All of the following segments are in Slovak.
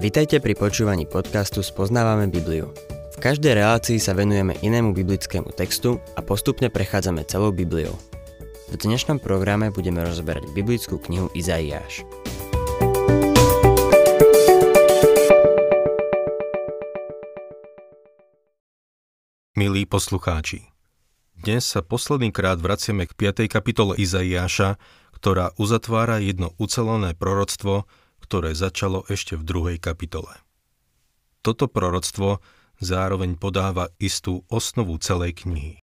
Vitajte pri počúvaní podcastu Spoznávame Bibliu. V každej relácii sa venujeme inému biblickému textu a postupne prechádzame celou Bibliou. V dnešnom programe budeme rozberať biblickú knihu Izaiáš. Milí poslucháči, dnes sa posledný krát vraciame k 5. kapitole Izaiáša, ktorá uzatvára jedno ucelené proroctvo, ktoré začalo ešte v druhej kapitole. Toto proroctvo zároveň podáva istú osnovu celej knihy.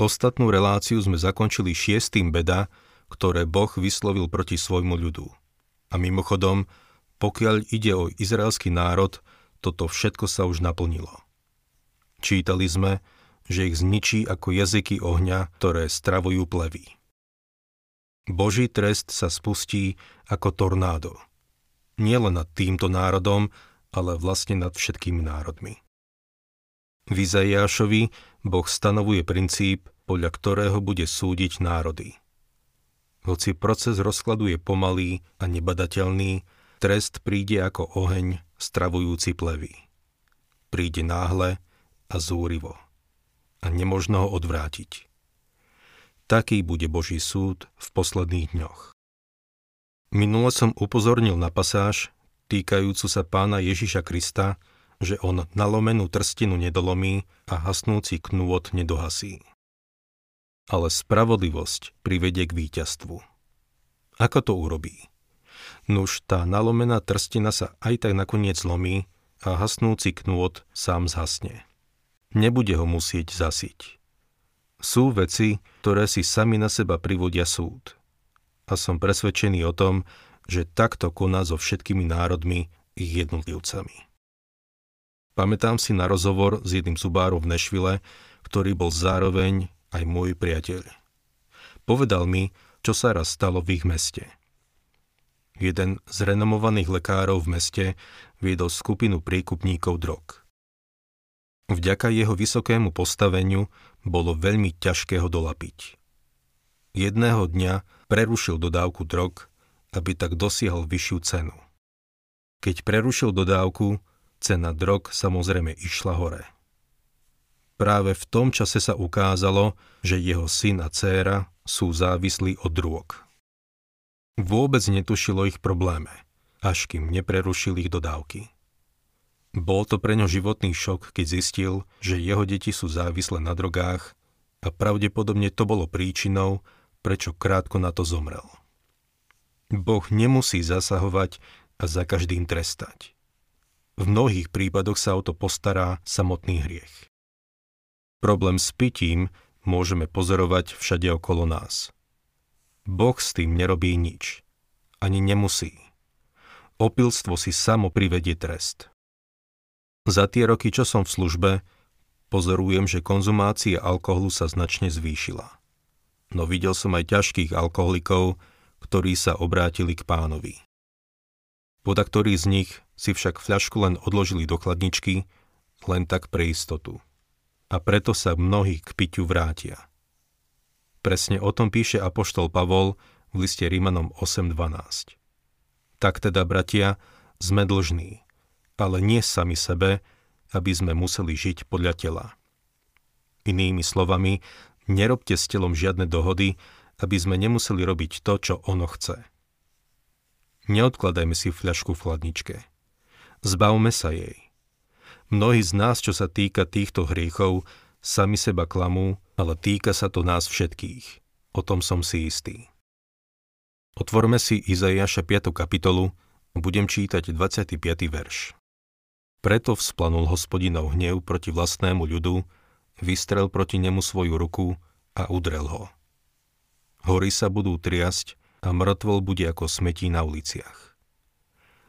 Ostatnú reláciu sme zakončili šiestým beda, ktoré Boh vyslovil proti svojmu ľudu. A mimochodom, pokiaľ ide o izraelský národ, toto všetko sa už naplnilo. Čítali sme, že ich zničí ako jazyky ohňa, ktoré stravujú plevy. Boží trest sa spustí ako tornádo. Nie len nad týmto národom, ale vlastne nad všetkými národmi. V Izaiášovi Boh stanovuje princíp, podľa ktorého bude súdiť národy. Hoci proces rozkladu je pomalý a nebadateľný, trest príde ako oheň stravujúci plevy. Príde náhle a zúrivo. A nemožno ho odvrátiť. Taký bude Boží súd v posledných dňoch. Minule som upozornil na pasáž týkajúcu sa pána Ježiša Krista, že on nalomenú trstinu nedolomí a hasnúci knôt nedohasí. Ale spravodlivosť privedie k víťazstvu. Ako to urobí? Nuž tá nalomená trstina sa aj tak nakoniec zlomí a hasnúci knôt sám zhasne. Nebude ho musieť zasiť. Sú veci, ktoré si sami na seba privodia súd. A som presvedčený o tom, že takto koná so všetkými národmi ich jednotlivcami. Pamätám si na rozhovor s jedným zubárom v Nešvile, ktorý bol zároveň aj môj priateľ. Povedal mi, čo sa raz stalo v ich meste. Jeden z renomovaných lekárov v meste viedol skupinu príkupníkov drog. Vďaka jeho vysokému postaveniu bolo veľmi ťažké ho dolapiť. Jedného dňa prerušil dodávku drog, aby tak dosiahol vyššiu cenu. Keď prerušil dodávku, cena drog samozrejme išla hore. Práve v tom čase sa ukázalo, že jeho syn a dcéra sú závislí od drog. Vôbec netušilo ich probléme, až kým neprerušil ich dodávky. Bol to pre ňo životný šok, keď zistil, že jeho deti sú závislé na drogách a pravdepodobne to bolo príčinou, prečo krátko na to zomrel. Boh nemusí zasahovať a za každým trestať. V mnohých prípadoch sa o to postará samotný hriech. Problém s pitím môžeme pozorovať všade okolo nás. Boh s tým nerobí nič. Ani nemusí. Opilstvo si samo privedie trest. Za tie roky, čo som v službe, pozorujem, že konzumácia alkoholu sa značne zvýšila. No videl som aj ťažkých alkoholikov, ktorí sa obrátili k pánovi. Poda ktorý z nich si však fľašku len odložili do chladničky, len tak pre istotu. A preto sa mnohí k piťu vrátia. Presne o tom píše apoštol Pavol v liste Rímanom 8.12. Tak teda, bratia, sme dlžní, ale nie sami sebe, aby sme museli žiť podľa tela. Inými slovami, nerobte s telom žiadne dohody, aby sme nemuseli robiť to, čo ono chce. Neodkladajme si fľašku v chladničke. Zbavme sa jej. Mnohí z nás, čo sa týka týchto hriechov, sami seba klamú, ale týka sa to nás všetkých. O tom som si istý. Otvorme si Izaiáša 5. kapitolu, budem čítať 25. verš. Preto vzplanul hospodinov hnev proti vlastnému ľudu, vystrel proti nemu svoju ruku a udrel ho. Hory sa budú triasť a mŕtvol bude ako smetí na uliciach.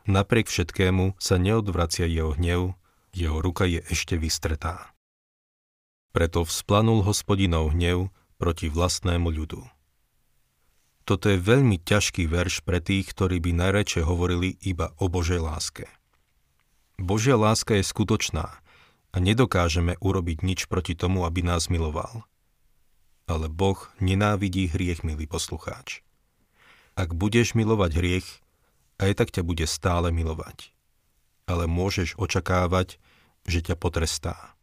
Napriek všetkému sa neodvracia jeho hnev, jeho ruka je ešte vystretá. Preto vzplanul hospodinov hnev proti vlastnému ľudu. Toto je veľmi ťažký verš pre tých, ktorí by najradšej hovorili iba o Božej láske. Božia láska je skutočná a nedokážeme urobiť nič proti tomu, aby nás miloval. Ale Boh nenávidí hriech, milý poslucháč. Ak budeš milovať hriech, aj tak ťa bude stále milovať. ale môžeš očakávať, že ťa potrestá.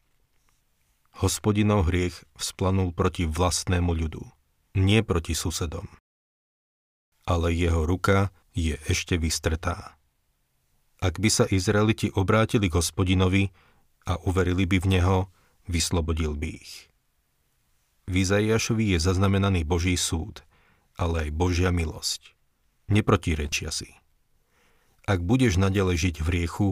Hospodinov hriech vzplanul proti vlastnému ľudu, nie proti susedom. Ale jeho ruka je ešte vystretá. Ak by sa Izraeliti obrátili k hospodinovi a uverili by v neho, vyslobodil by ich. V Izaiášovi je zaznamenaný Boží súd, ale aj Božia milosť. Neprotirečia si. Ak budeš nadalej žiť v riechu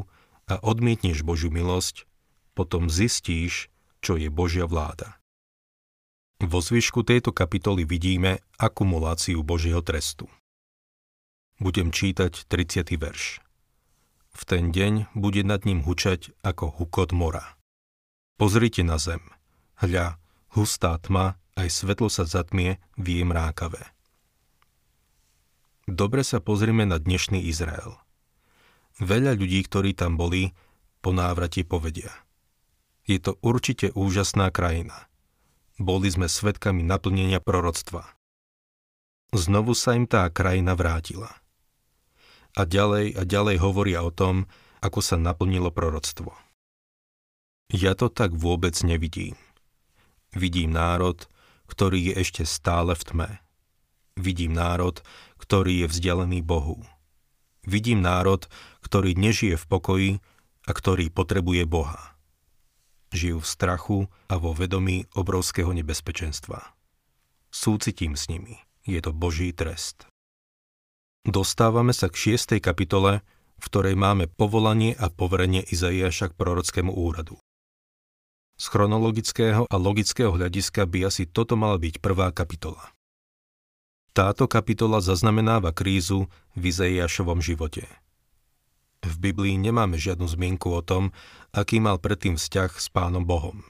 a odmietneš Božiu milosť, potom zistíš, čo je Božia vláda. Vo zvyšku tejto kapitoly vidíme akumuláciu Božieho trestu. Budem čítať 30. verš. V ten deň bude nad ním hučať ako hukot mora. Pozrite na zem. Hľa, hustá tma, aj svetlo sa zatmie v jej mrákave. Dobre sa pozrime na dnešný Izrael. Veľa ľudí, ktorí tam boli, po návrate povedia. Je to určite úžasná krajina. Boli sme svetkami naplnenia proroctva. Znovu sa im tá krajina vrátila. A ďalej a ďalej hovoria o tom, ako sa naplnilo proroctvo. Ja to tak vôbec nevidím. Vidím národ, ktorý je ešte stále v tme. Vidím národ, ktorý je vzdialený Bohu. Vidím národ, ktorý nežije v pokoji a ktorý potrebuje Boha. Žijú v strachu a vo vedomí obrovského nebezpečenstva. Súcitím s nimi. Je to Boží trest. Dostávame sa k 6. kapitole, v ktorej máme povolanie a poverenie Izaiáša k prorockému úradu. Z chronologického a logického hľadiska by asi toto mala byť prvá kapitola. Táto kapitola zaznamenáva krízu v Izaiášovom živote. V Biblii nemáme žiadnu zmienku o tom, aký mal predtým vzťah s Pánom Bohom.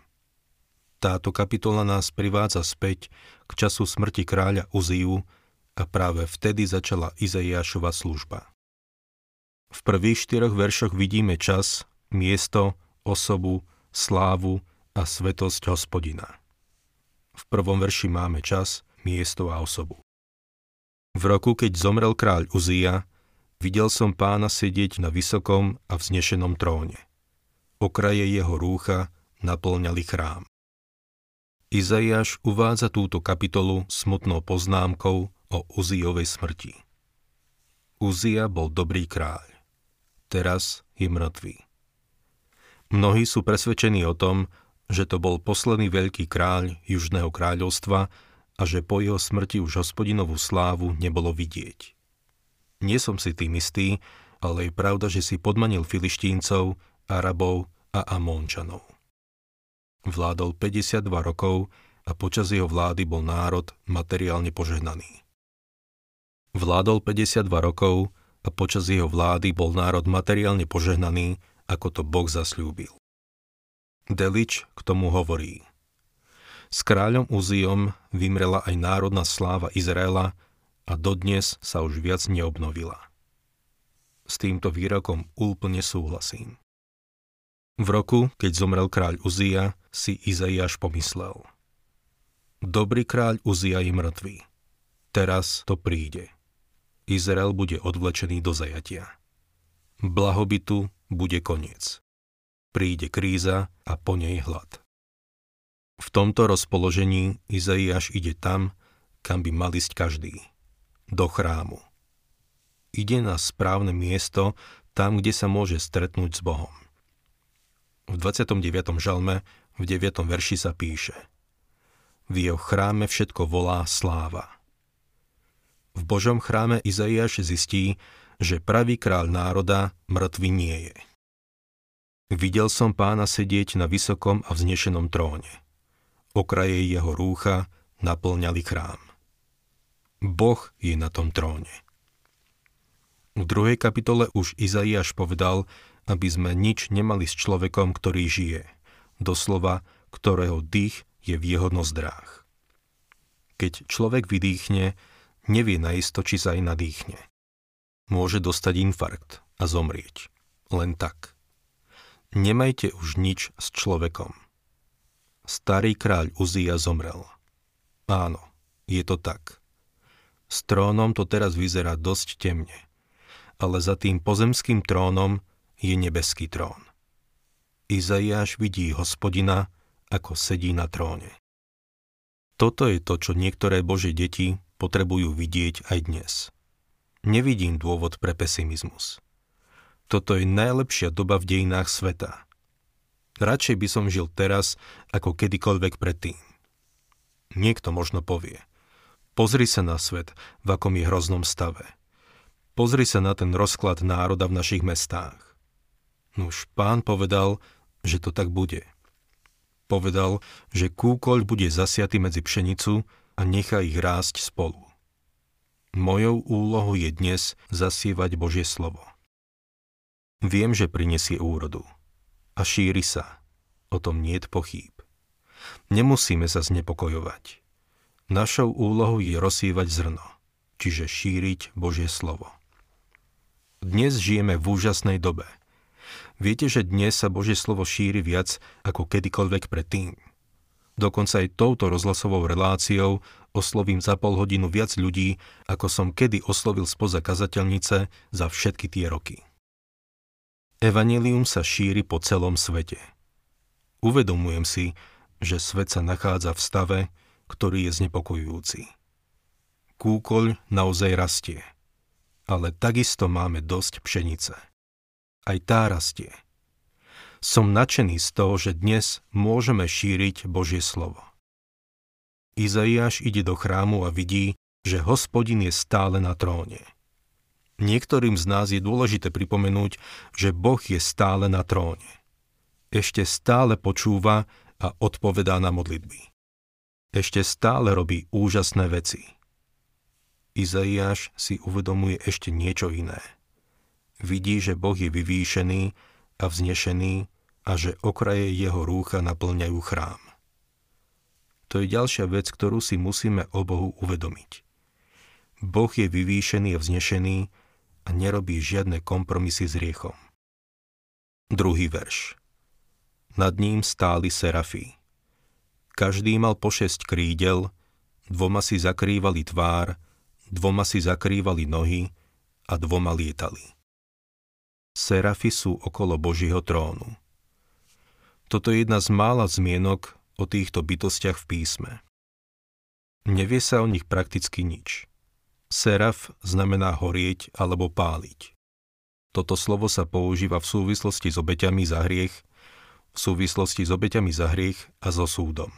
Táto kapitola nás privádza späť k času smrti kráľa Uziu a práve vtedy začala Izaiášova služba. V prvých štyroch veršoch vidíme čas, miesto, osobu, slávu a svetosť hospodina. V prvom verši máme čas, miesto a osobu. V roku, keď zomrel kráľ Uzia, videl som pána sedieť na vysokom a vznešenom tróne. Okraje jeho rúcha naplňali chrám. Izaiáš uvádza túto kapitolu smutnou poznámkou o Uzijovej smrti. Uzia bol dobrý kráľ. Teraz je mŕtvý. Mnohí sú presvedčení o tom, že to bol posledný veľký kráľ Južného kráľovstva a že po jeho smrti už hospodinovú slávu nebolo vidieť. Nie som si tým istý, ale je pravda, že si podmanil filištíncov, Arabov a Amónčanov. Vládol 52 rokov a počas jeho vlády bol národ materiálne požehnaný. Vládol 52 rokov a počas jeho vlády bol národ materiálne požehnaný, ako to Boh zasľúbil. Delič k tomu hovorí. S kráľom Uzijom vymrela aj národná sláva Izraela a dodnes sa už viac neobnovila. S týmto výrokom úplne súhlasím. V roku, keď zomrel kráľ Uzia, si Izaiáš pomyslel. Dobrý kráľ Uzia je mŕtvý. Teraz to príde. Izrael bude odvlečený do zajatia. Blahobytu bude koniec príde kríza a po nej hlad. V tomto rozpoložení Izaiáš ide tam, kam by mal ísť každý. Do chrámu. Ide na správne miesto, tam, kde sa môže stretnúť s Bohom. V 29. žalme v 9. verši sa píše V jeho chráme všetko volá sláva. V Božom chráme Izaiáš zistí, že pravý kráľ národa mŕtvy nie je. Videl som pána sedieť na vysokom a vznešenom tróne. Okraje jeho rúcha naplňali chrám. Boh je na tom tróne. V druhej kapitole už Izaiáš povedal, aby sme nič nemali s človekom, ktorý žije, doslova, ktorého dých je v jeho nozdrách. Keď človek vydýchne, nevie naisto, či sa aj nadýchne. Môže dostať infarkt a zomrieť. Len tak. Nemajte už nič s človekom. Starý kráľ Uzia zomrel. Áno, je to tak. S trónom to teraz vyzerá dosť temne. Ale za tým pozemským trónom je nebeský trón. Izaiáš vidí hospodina, ako sedí na tróne. Toto je to, čo niektoré Božie deti potrebujú vidieť aj dnes. Nevidím dôvod pre pesimizmus. Toto je najlepšia doba v dejinách sveta. Radšej by som žil teraz, ako kedykoľvek predtým. Niekto možno povie, pozri sa na svet, v akom je hroznom stave. Pozri sa na ten rozklad národa v našich mestách. Nuž pán povedal, že to tak bude. Povedal, že kúkoľ bude zasiatý medzi pšenicu a nechá ich rásť spolu. Mojou úlohou je dnes zasievať Božie slovo. Viem, že prinesie úrodu. A šíri sa. O tom nie je pochýb. Nemusíme sa znepokojovať. Našou úlohou je rozsývať zrno, čiže šíriť Božie slovo. Dnes žijeme v úžasnej dobe. Viete, že dnes sa Božie slovo šíri viac ako kedykoľvek predtým. Dokonca aj touto rozhlasovou reláciou oslovím za pol hodinu viac ľudí, ako som kedy oslovil spoza kazateľnice za všetky tie roky. Evangelium sa šíri po celom svete. Uvedomujem si, že svet sa nachádza v stave, ktorý je znepokojujúci. Kúkoľ naozaj rastie, ale takisto máme dosť pšenice. Aj tá rastie – som nadšený z toho, že dnes môžeme šíriť Božie slovo. Izaiáš ide do chrámu a vidí, že hospodin je stále na tróne. Niektorým z nás je dôležité pripomenúť, že Boh je stále na tróne. Ešte stále počúva a odpovedá na modlitby. Ešte stále robí úžasné veci. Izaiáš si uvedomuje ešte niečo iné. Vidí, že Boh je vyvýšený a vznešený a že okraje jeho rúcha naplňajú chrám. To je ďalšia vec, ktorú si musíme o Bohu uvedomiť. Boh je vyvýšený a vznešený a nerobí žiadne kompromisy s riechom. Druhý verš. Nad ním stáli serafí. Každý mal po šesť krídel, dvoma si zakrývali tvár, dvoma si zakrývali nohy a dvoma lietali. Serafy sú okolo Božího trónu. Toto je jedna z mála zmienok o týchto bytostiach v písme. Nevie sa o nich prakticky nič. Seraf znamená horieť alebo páliť. Toto slovo sa používa v súvislosti s obeťami za hriech, v súvislosti s obeťami za hriech a so súdom.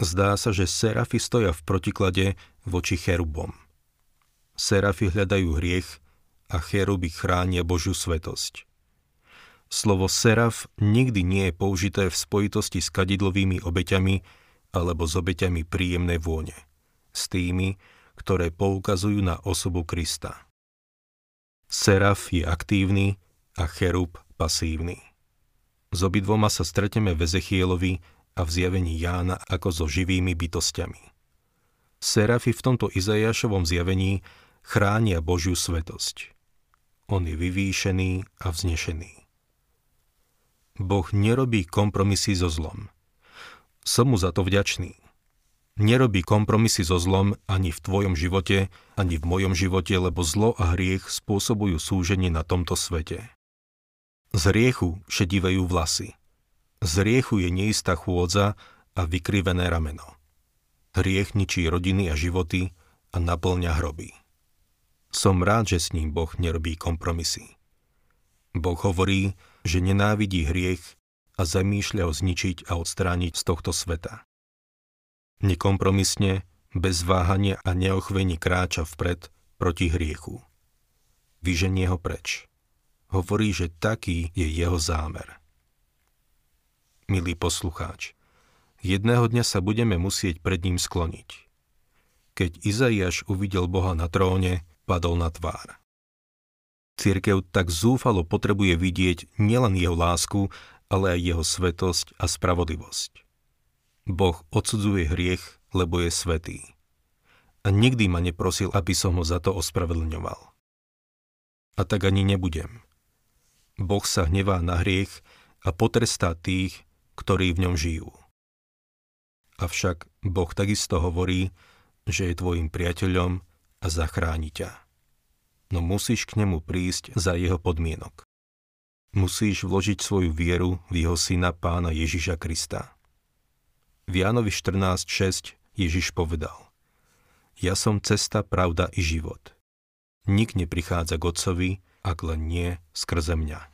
Zdá sa, že serafy stoja v protiklade voči cherubom. Serafy hľadajú hriech a cheruby chránia Božiu svetosť. Slovo seraf nikdy nie je použité v spojitosti s kadidlovými obeťami alebo s obeťami príjemnej vône. S tými, ktoré poukazujú na osobu Krista. Seraf je aktívny a cherub pasívny. S obidvoma sa stretneme v Ezechielovi a v zjavení Jána ako so živými bytostiami. Serafy v tomto Izajašovom zjavení chránia Božiu svetosť. On je vyvýšený a vznešený. Boh nerobí kompromisy so zlom. Som mu za to vďačný. Nerobí kompromisy so zlom ani v tvojom živote, ani v mojom živote, lebo zlo a hriech spôsobujú súženie na tomto svete. Z hriechu šedivajú vlasy. Z hriechu je neistá chôdza a vykrivené rameno. Hriech ničí rodiny a životy a naplňa hroby. Som rád, že s ním Boh nerobí kompromisy. Boh hovorí, že nenávidí hriech a zamýšľa ho zničiť a odstrániť z tohto sveta. Nekompromisne, bez váhania a neochvení kráča vpred proti hriechu. Vyženie ho preč. Hovorí, že taký je jeho zámer. Milý poslucháč, jedného dňa sa budeme musieť pred ním skloniť. Keď Izaiáš uvidel Boha na tróne, padol na tvár. Církev tak zúfalo potrebuje vidieť nielen jeho lásku, ale aj jeho svetosť a spravodlivosť. Boh odsudzuje hriech, lebo je svetý. A nikdy ma neprosil, aby som ho za to ospravedlňoval. A tak ani nebudem. Boh sa hnevá na hriech a potrestá tých, ktorí v ňom žijú. Avšak Boh takisto hovorí, že je tvojim priateľom a zachráni ťa no musíš k nemu prísť za jeho podmienok. musíš vložiť svoju vieru v jeho syna pána Ježiša Krista. V Jánovi 14.6 Ježiš povedal Ja som cesta, pravda i život. Nik neprichádza k Otcovi, ak len nie skrze mňa.